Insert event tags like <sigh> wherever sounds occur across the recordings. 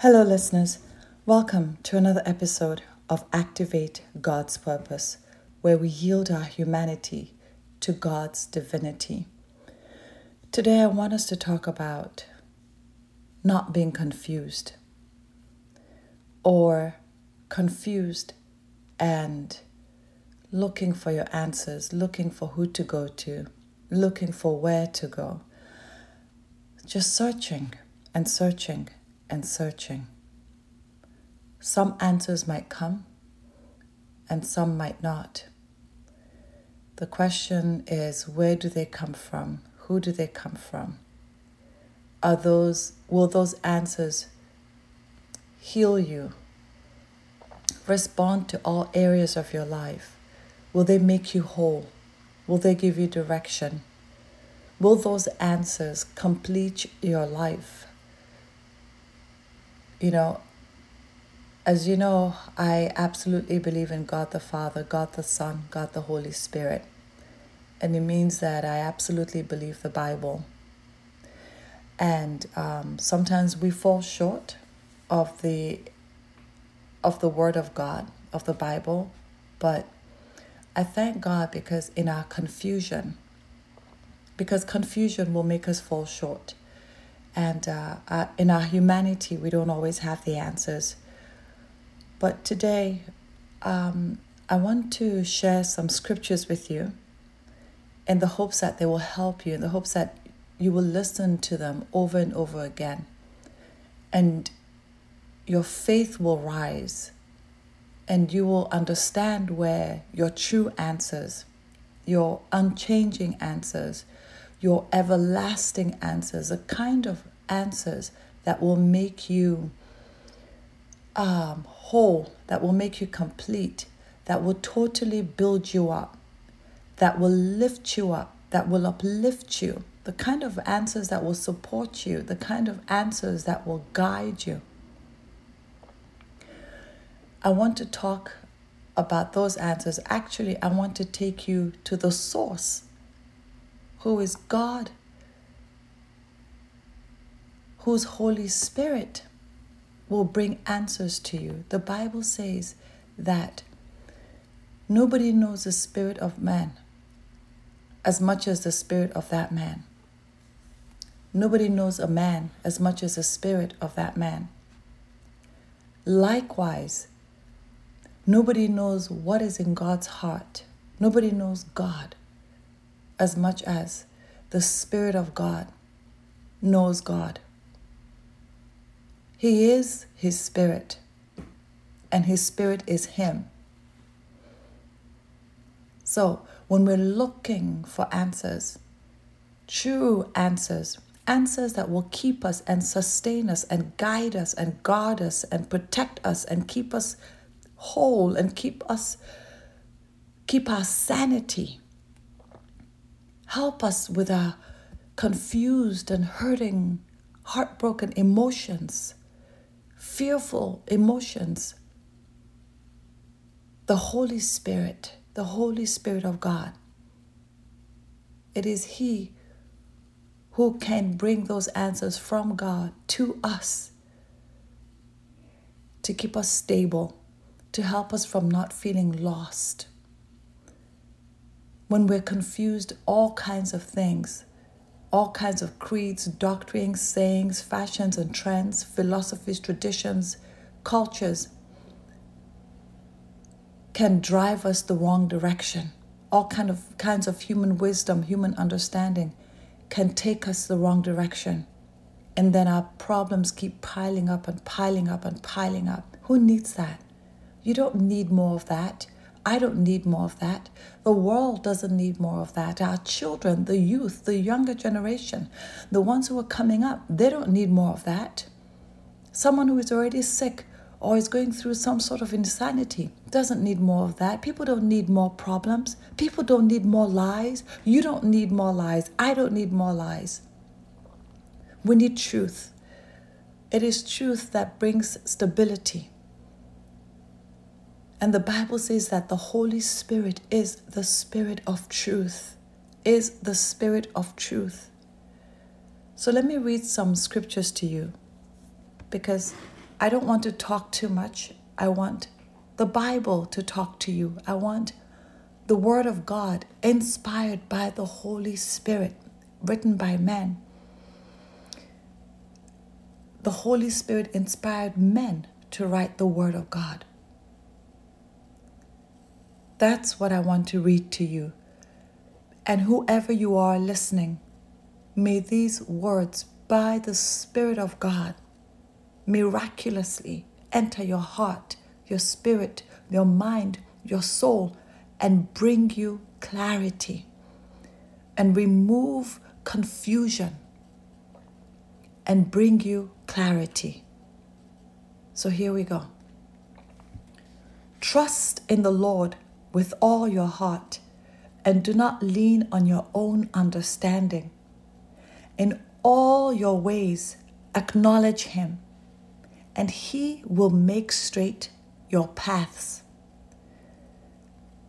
Hello, listeners. Welcome to another episode of Activate God's Purpose, where we yield our humanity to God's divinity. Today, I want us to talk about not being confused or confused and looking for your answers, looking for who to go to, looking for where to go, just searching and searching and searching. Some answers might come and some might not. The question is where do they come from? Who do they come from? Are those will those answers heal you? Respond to all areas of your life. Will they make you whole? Will they give you direction? Will those answers complete your life? You know, as you know, I absolutely believe in God the Father, God the Son, God the Holy Spirit. And it means that I absolutely believe the Bible. And um, sometimes we fall short of the of the Word of God, of the Bible. But I thank God because in our confusion, because confusion will make us fall short. And uh, uh, in our humanity, we don't always have the answers. But today, um, I want to share some scriptures with you in the hopes that they will help you, in the hopes that you will listen to them over and over again. And your faith will rise and you will understand where your true answers, your unchanging answers, your everlasting answers, a kind of answers that will make you um, whole, that will make you complete, that will totally build you up, that will lift you up, that will uplift you, the kind of answers that will support you, the kind of answers that will guide you. I want to talk about those answers. Actually, I want to take you to the source who is God, whose Holy Spirit will bring answers to you. The Bible says that nobody knows the spirit of man as much as the spirit of that man. Nobody knows a man as much as the spirit of that man. Likewise, nobody knows what is in God's heart. Nobody knows God as much as the Spirit of God knows God. He is His Spirit, and His Spirit is Him. So, when we're looking for answers, true answers, answers that will keep us and sustain us and guide us and guard us and protect us and keep us whole and keep us keep our sanity Help us with our confused and hurting, heartbroken emotions, fearful emotions. The Holy Spirit, the Holy Spirit of God. It is He who can bring those answers from God to us to keep us stable, to help us from not feeling lost when we're confused, all kinds of things, all kinds of creeds, doctrines, sayings, fashions and trends, philosophies, traditions, cultures can drive us the wrong direction. All kind of kinds of human wisdom, human understanding can take us the wrong direction. And then our problems keep piling up and piling up and piling up. Who needs that? You don't need more of that. I don't need more of that. The world doesn't need more of that. Our children, the youth, the younger generation, the ones who are coming up, they don't need more of that. Someone who is already sick or is going through some sort of insanity doesn't need more of that. People don't need more problems. People don't need more lies. You don't need more lies. I don't need more lies. We need truth. It is truth that brings stability. And the Bible says that the Holy Spirit is the Spirit of truth, is the Spirit of truth. So let me read some scriptures to you because I don't want to talk too much. I want the Bible to talk to you. I want the Word of God, inspired by the Holy Spirit, written by men. The Holy Spirit inspired men to write the Word of God. That's what I want to read to you. And whoever you are listening, may these words by the Spirit of God miraculously enter your heart, your spirit, your mind, your soul, and bring you clarity and remove confusion and bring you clarity. So here we go. Trust in the Lord with all your heart and do not lean on your own understanding. In all your ways, acknowledge Him, and He will make straight your paths.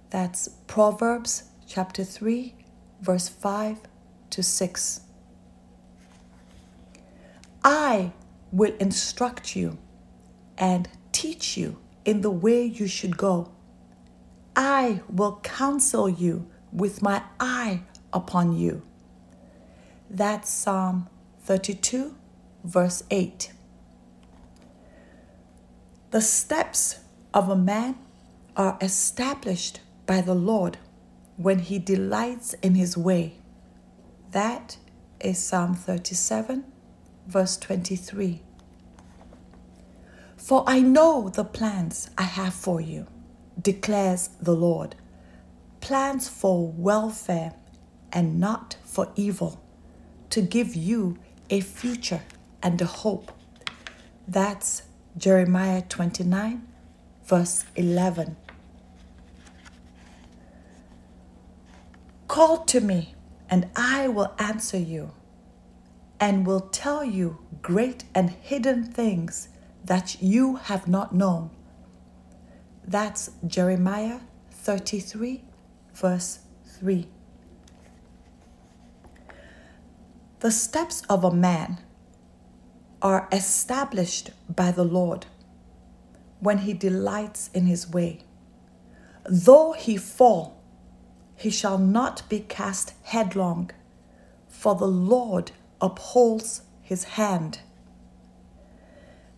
That's Proverbs chapter 3, verse 5 to 6. I will instruct you and teach you in the way you should go. I will counsel you with my eye upon you. That's Psalm 32, verse 8. The steps of a man are established by the Lord when he delights in his way. That is Psalm 37, verse 23. For I know the plans I have for you, declares the Lord plans for welfare and not for evil, to give you a future and a hope. That's Jeremiah 29, verse 11. Call to me, and I will answer you, and will tell you great and hidden things that you have not known. That's Jeremiah 33, verse 3. The steps of a man are established by the Lord when he delights in his way. Though he fall, he shall not be cast headlong, for the Lord upholds his hand.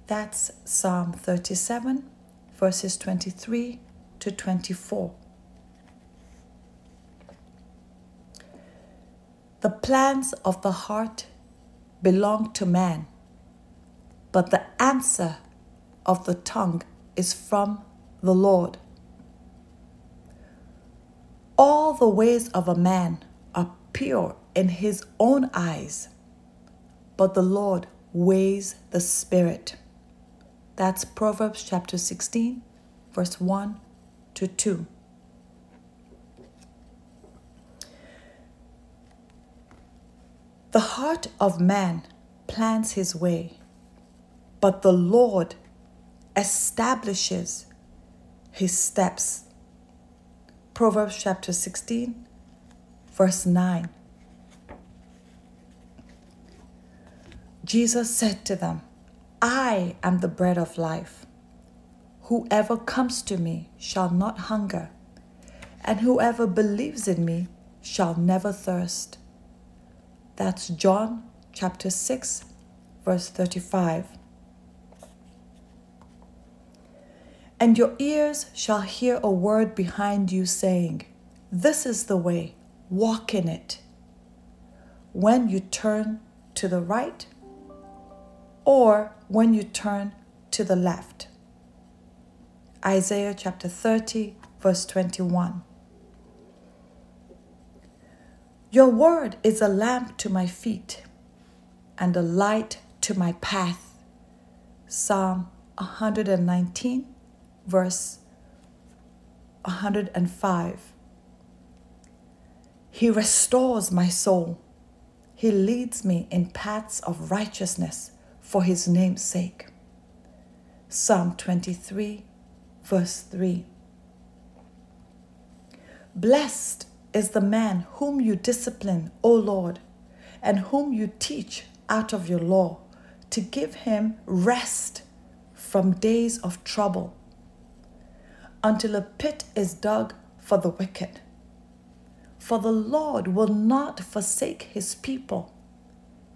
That's Psalm 37, verses 23 to 24. The plans of the heart belong to man, but the answer of the tongue is from the Lord. All the ways of a man are pure in his own eyes, but the Lord weighs the spirit. That's Proverbs chapter 16, verse 1 to 2. The heart of man plans his way, but the Lord establishes his steps. Proverbs chapter 16, verse 9. Jesus said to them, I am the bread of life. Whoever comes to me shall not hunger, and whoever believes in me shall never thirst. That's John chapter 6, verse 35. And your ears shall hear a word behind you saying, This is the way, walk in it. When you turn to the right, or when you turn to the left. Isaiah chapter 30, verse 21. Your word is a lamp to my feet and a light to my path. Psalm 119, verse 105. He restores my soul. He leads me in paths of righteousness for his name's sake. Psalm 23, verse 3. Blessed is the man whom you discipline, O Lord, and whom you teach out of your law, to give him rest from days of trouble, until a pit is dug for the wicked. For the Lord will not forsake his people,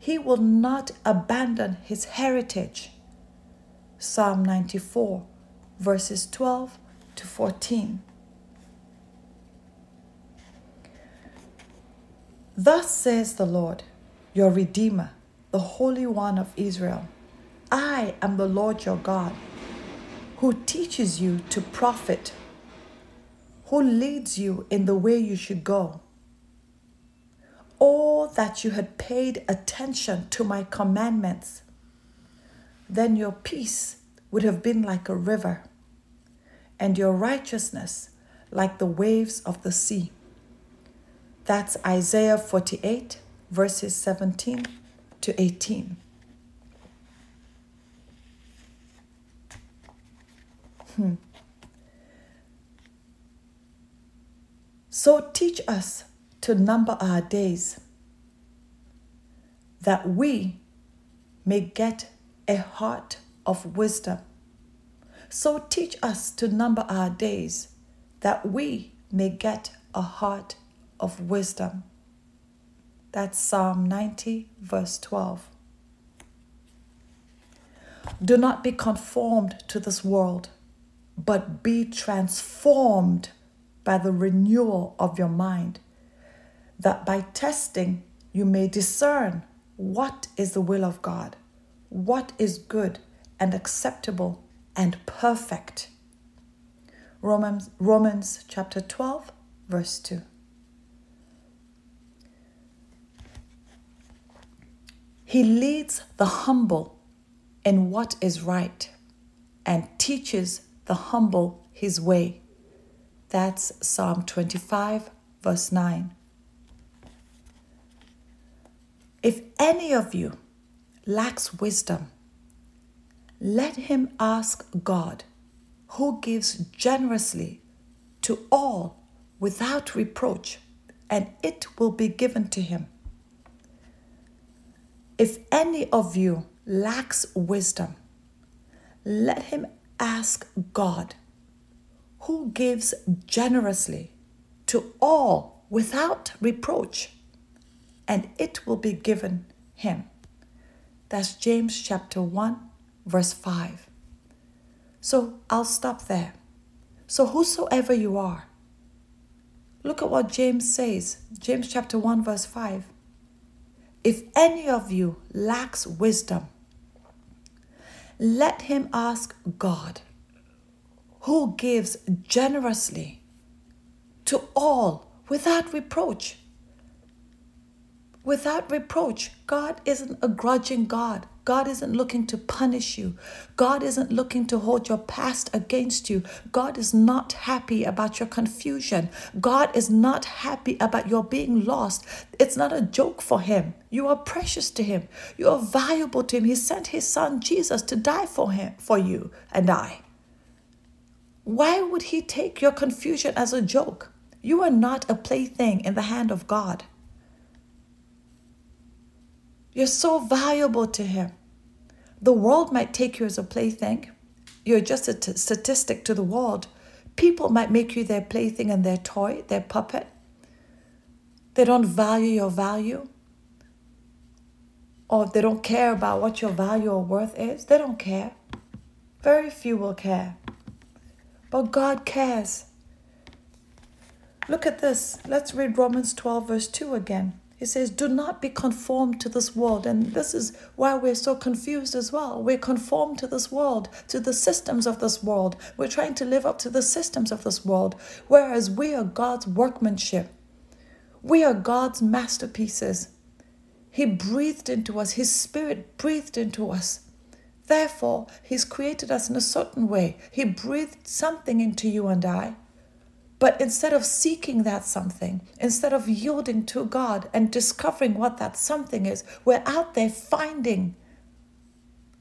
he will not abandon his heritage. Psalm 94, verses 12 to 14. Thus says the Lord, your Redeemer, the Holy One of Israel I am the Lord your God, who teaches you to profit, who leads you in the way you should go. Oh, that you had paid attention to my commandments, then your peace would have been like a river, and your righteousness like the waves of the sea. That's Isaiah 48, verses 17 to 18. Hmm. So teach us to number our days, that we may get a heart of wisdom. So teach us to number our days, that we may get a heart of wisdom. That's Psalm 90, verse 12. Do not be conformed to this world, but be transformed by the renewal of your mind, that by testing you may discern what is the will of God, what is good and acceptable and perfect. Romans, Romans chapter 12, verse 2. He leads the humble in what is right and teaches the humble his way. That's Psalm 25, verse 9. If any of you lacks wisdom, let him ask God, who gives generously to all without reproach, and it will be given to him. If any of you lacks wisdom, let him ask God, who gives generously to all without reproach, and it will be given him. That's James chapter 1, verse 5. So I'll stop there. So, whosoever you are, look at what James says, James chapter 1, verse 5. If any of you lacks wisdom, let him ask God, who gives generously to all without reproach. Without reproach, God isn't a grudging God. God isn't looking to punish you. God isn't looking to hold your past against you. God is not happy about your confusion. God is not happy about your being lost. It's not a joke for Him. You are precious to Him. You are valuable to Him. He sent His Son Jesus to die for Him, for you and I. Why would He take your confusion as a joke? You are not a plaything in the hand of God. You're so valuable to Him. The world might take you as a plaything. You're just a t- statistic to the world. People might make you their plaything and their toy, their puppet. They don't value your value. Or they don't care about what your value or worth is. They don't care. Very few will care. But God cares. Look at this. Let's read Romans 12, verse 2 again. He says, Do not be conformed to this world. And this is why we're so confused as well. We're conformed to this world, to the systems of this world. We're trying to live up to the systems of this world, whereas we are God's workmanship. We are God's masterpieces. He breathed into us, His Spirit breathed into us. Therefore, He's created us in a certain way. He breathed something into you and I. But instead of seeking that something, instead of yielding to God and discovering what that something is, we're out there finding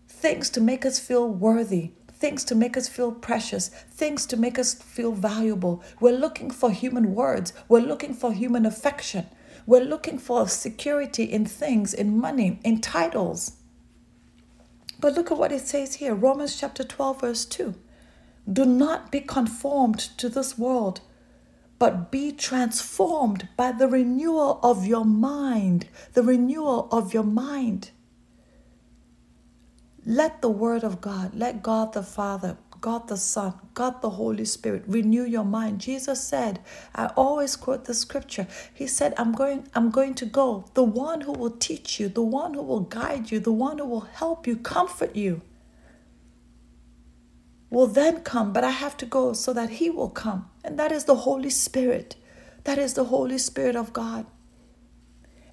things to make us feel worthy, things to make us feel precious, things to make us feel valuable. We're looking for human words, we're looking for human affection, we're looking for security in things, in money, in titles. But look at what it says here Romans chapter 12, verse 2. Do not be conformed to this world, but be transformed by the renewal of your mind. The renewal of your mind. Let the word of God, let God the Father, God the Son, God the Holy Spirit renew your mind. Jesus said, I always quote the scripture. He said, I'm going, I'm going to go. The one who will teach you, the one who will guide you, the one who will help you, comfort you will then come, but I have to go so that He will come. And that is the Holy Spirit. That is the Holy Spirit of God.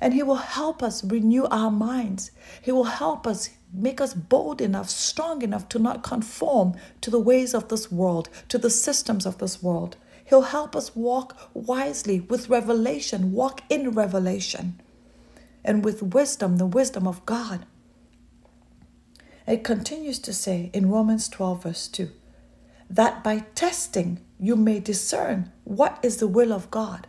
And He will help us renew our minds. He will help us make us bold enough, strong enough to not conform to the ways of this world, to the systems of this world. He'll help us walk wisely with revelation, walk in revelation, and with wisdom, the wisdom of God. It continues to say in Romans 12, verse 2, that by testing you may discern what is the will of God.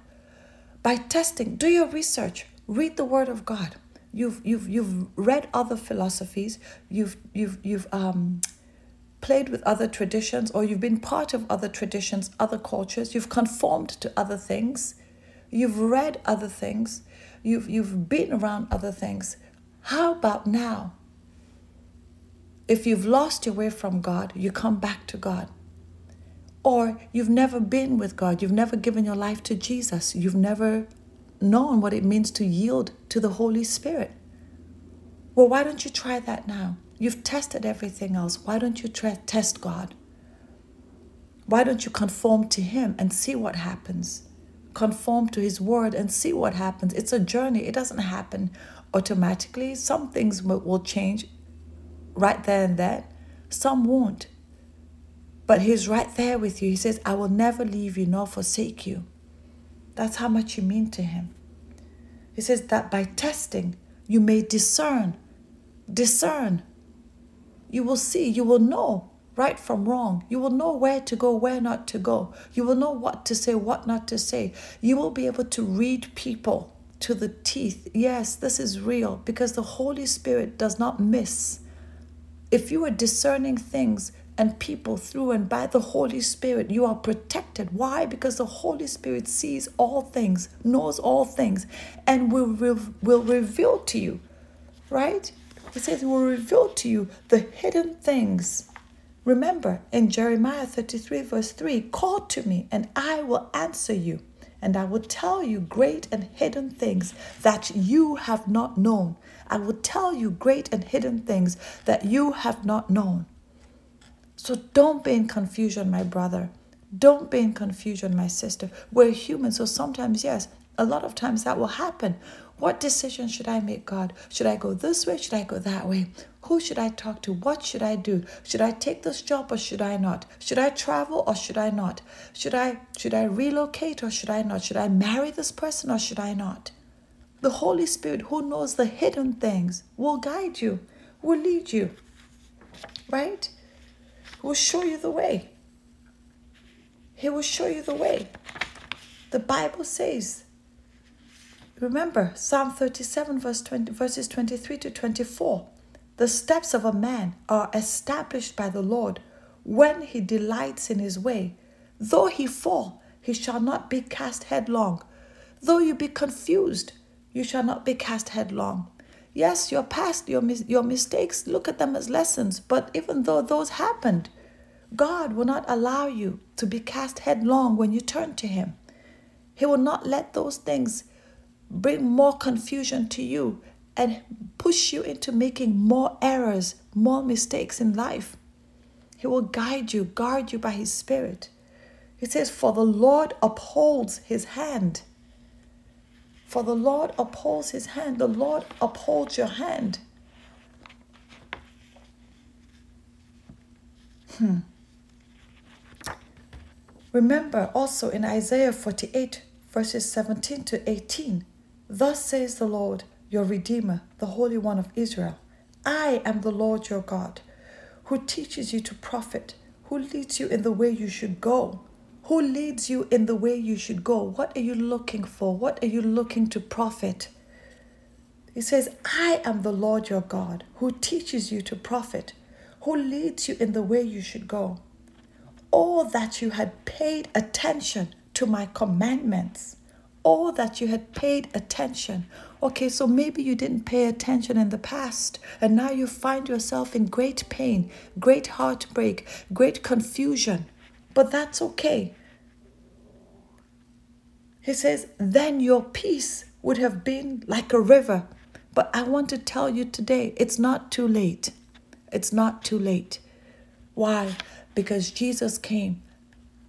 By testing, do your research, read the Word of God. You've you've you've read other philosophies. You've you've you've um, played with other traditions, or you've been part of other traditions, other cultures. You've conformed to other things. You've read other things. You've you've been around other things. How about now? If you've lost your way from God, you come back to God. Or you've never been with God, you've never given your life to Jesus, you've never known what it means to yield to the Holy Spirit. Well, why don't you try that now? You've tested everything else. Why don't you try, test God? Why don't you conform to Him and see what happens? Conform to His Word and see what happens. It's a journey, it doesn't happen automatically. Some things will change right there and then. Some won't. But He's right there with you. He says, I will never leave you nor forsake you. That's how much you mean to Him. He says that by testing, you may discern. Discern. You will see, you will know right from wrong. You will know where to go, where not to go. You will know what to say, what not to say. You will be able to read people to the teeth. Yes, this is real because the Holy Spirit does not miss. If you are discerning things and people through and by the Holy Spirit, you are protected. Why? Because the Holy Spirit sees all things, knows all things, and will, will, will reveal to you, right? It says, will reveal to you the hidden things. Remember in Jeremiah 33, verse 3 call to me, and I will answer you, and I will tell you great and hidden things that you have not known. I will tell you great and hidden things that you have not known. So don't be in confusion, my brother. Don't be in confusion, my sister. We're human, so sometimes, yes, a lot of times that will happen. What decision should I make, God? Should I go this way? Should I go that way? Who should I talk to? What should I do? Should I take this job or should I not? Should I travel or should I not? Should I should I relocate or should I not? Should I marry this person or should I not? The Holy Spirit, who knows the hidden things, will guide you, will lead you, right? Will show you the way. He will show you the way. The Bible says, remember Psalm 37, verse 20, verses 23 to 24. The steps of a man are established by the Lord when he delights in his way. Though he fall, he shall not be cast headlong. Though you be confused, you shall not be cast headlong. Yes, your past, your, your mistakes, look at them as lessons. But even though those happened, God will not allow you to be cast headlong when you turn to Him. He will not let those things bring more confusion to you and push you into making more errors, more mistakes in life. He will guide you, guard you by His Spirit. He says, For the Lord upholds His hand for the Lord upholds his hand. The Lord upholds your hand. Hmm. Remember also in Isaiah 48, verses 17 to 18 Thus says the Lord, your Redeemer, the Holy One of Israel I am the Lord your God, who teaches you to profit, who leads you in the way you should go who leads you in the way you should go? What are you looking for? What are you looking to profit? He says, I am the Lord your God who teaches you to profit, who leads you in the way you should go. All that you had paid attention to my commandments, all that you had paid attention. Okay, so maybe you didn't pay attention in the past, and now you find yourself in great pain, great heartbreak, great confusion. But that's okay. He says, then your peace would have been like a river but I want to tell you today it's not too late. It's not too late. Why? Because Jesus came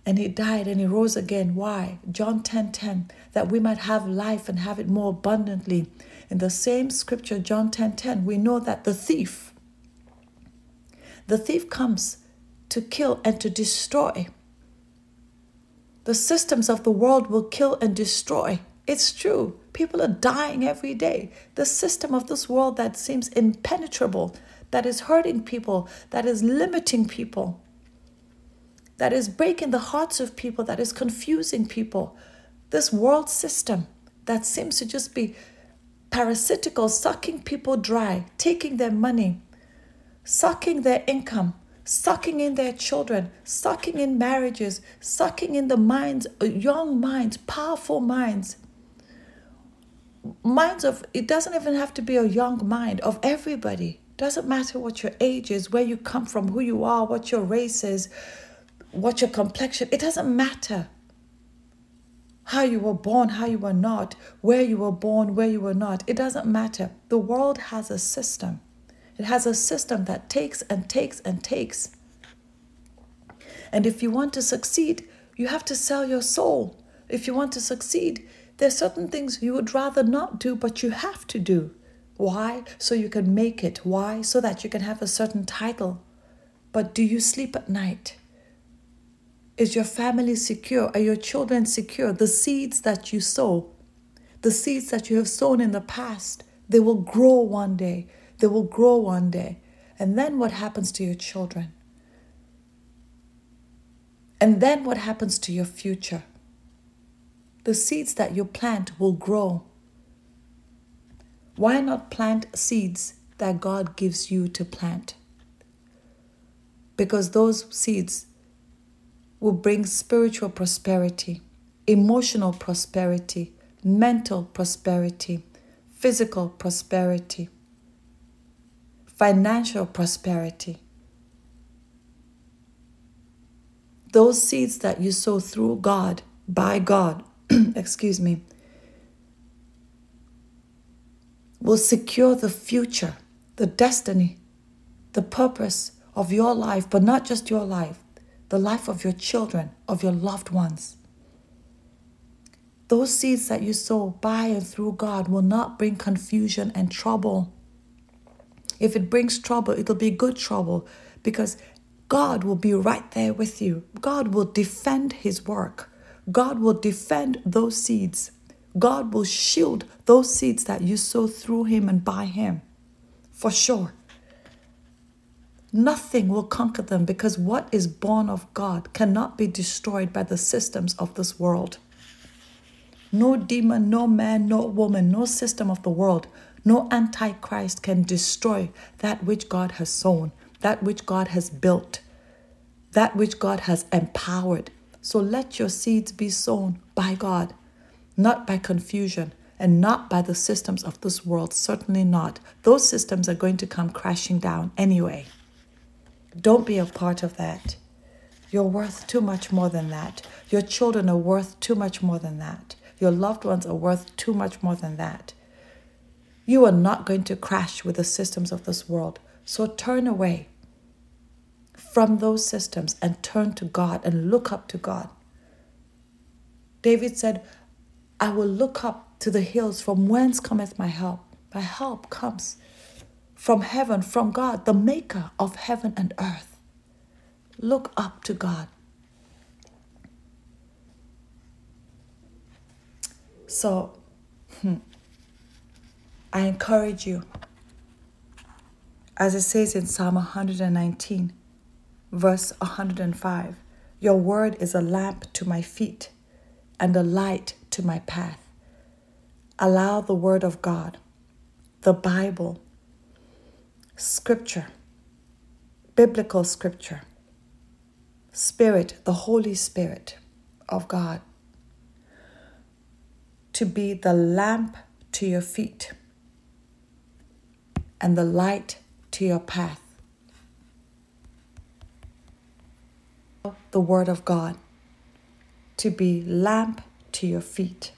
and he died and he rose again. Why? John 10 10, that we might have life and have it more abundantly. In the same scripture, John 10 10, we know that the thief, the thief comes to kill and to destroy. The systems of the world will kill and destroy. It's true. People are dying every day. The system of this world that seems impenetrable, that is hurting people, that is limiting people, that is breaking the hearts of people, that is confusing people. This world system that seems to just be parasitical, sucking people dry, taking their money, sucking their income, sucking in their children, sucking in marriages, sucking in the minds, uh, young minds, powerful minds. Minds of it doesn't even have to be a young mind of everybody. Doesn't matter what your age is where you come from who you are what your race is what your complexion it doesn't matter. How you were born how you were not where you were born where you were not it doesn't matter. The world has a system it has a system that takes and takes and takes and if you want to succeed you have to sell your soul if you want to succeed there's certain things you would rather not do, but you have to do. Why? So you can make it. Why? So that you can have a certain title. But do you sleep at night? Is your family secure? Are your children secure? The seeds that you sow, the seeds that you have sown in the past, they will grow one day. They will grow one day. And then what happens to your children? And then what happens to your future? the seeds that you plant will grow. Why not plant seeds that God gives you to plant? Because those seeds will bring spiritual prosperity, emotional prosperity, mental prosperity, physical prosperity, financial prosperity. Those seeds that you sow through God, by God, <clears throat> excuse me, will secure the future, the destiny, the purpose of your life, but not just your life, the life of your children, of your loved ones. Those seeds that you sow by and through God will not bring confusion and trouble. If it brings trouble, it'll be good trouble because God will be right there with you. God will defend His work. God will defend those seeds. God will shield those seeds that you sow through Him and by Him. For sure. Nothing will conquer them because what is born of God cannot be destroyed by the systems of this world. No demon, no man, no woman, no system of the world, no antichrist can destroy that which God has sown, that which God has built, that which God has empowered, so let your seeds be sown by God, not by confusion and not by the systems of this world. Certainly not. Those systems are going to come crashing down anyway. Don't be a part of that. You're worth too much more than that. Your children are worth too much more than that. Your loved ones are worth too much more than that. You are not going to crash with the systems of this world. So turn away from those systems and turn to God and look up to God. David said, I will look up to the hills from whence cometh my help. My help comes from heaven, from God, the maker of heaven and earth. Look up to God. So, hmm, I encourage you, as it says in Psalm 119 verse 105 Your word is a lamp to my feet and a light to my path. Allow the word of God the Bible, scripture, biblical scripture, Spirit, the Holy Spirit of God, to be the lamp to your feet and the light to your path. The Word of God to be lamp to your feet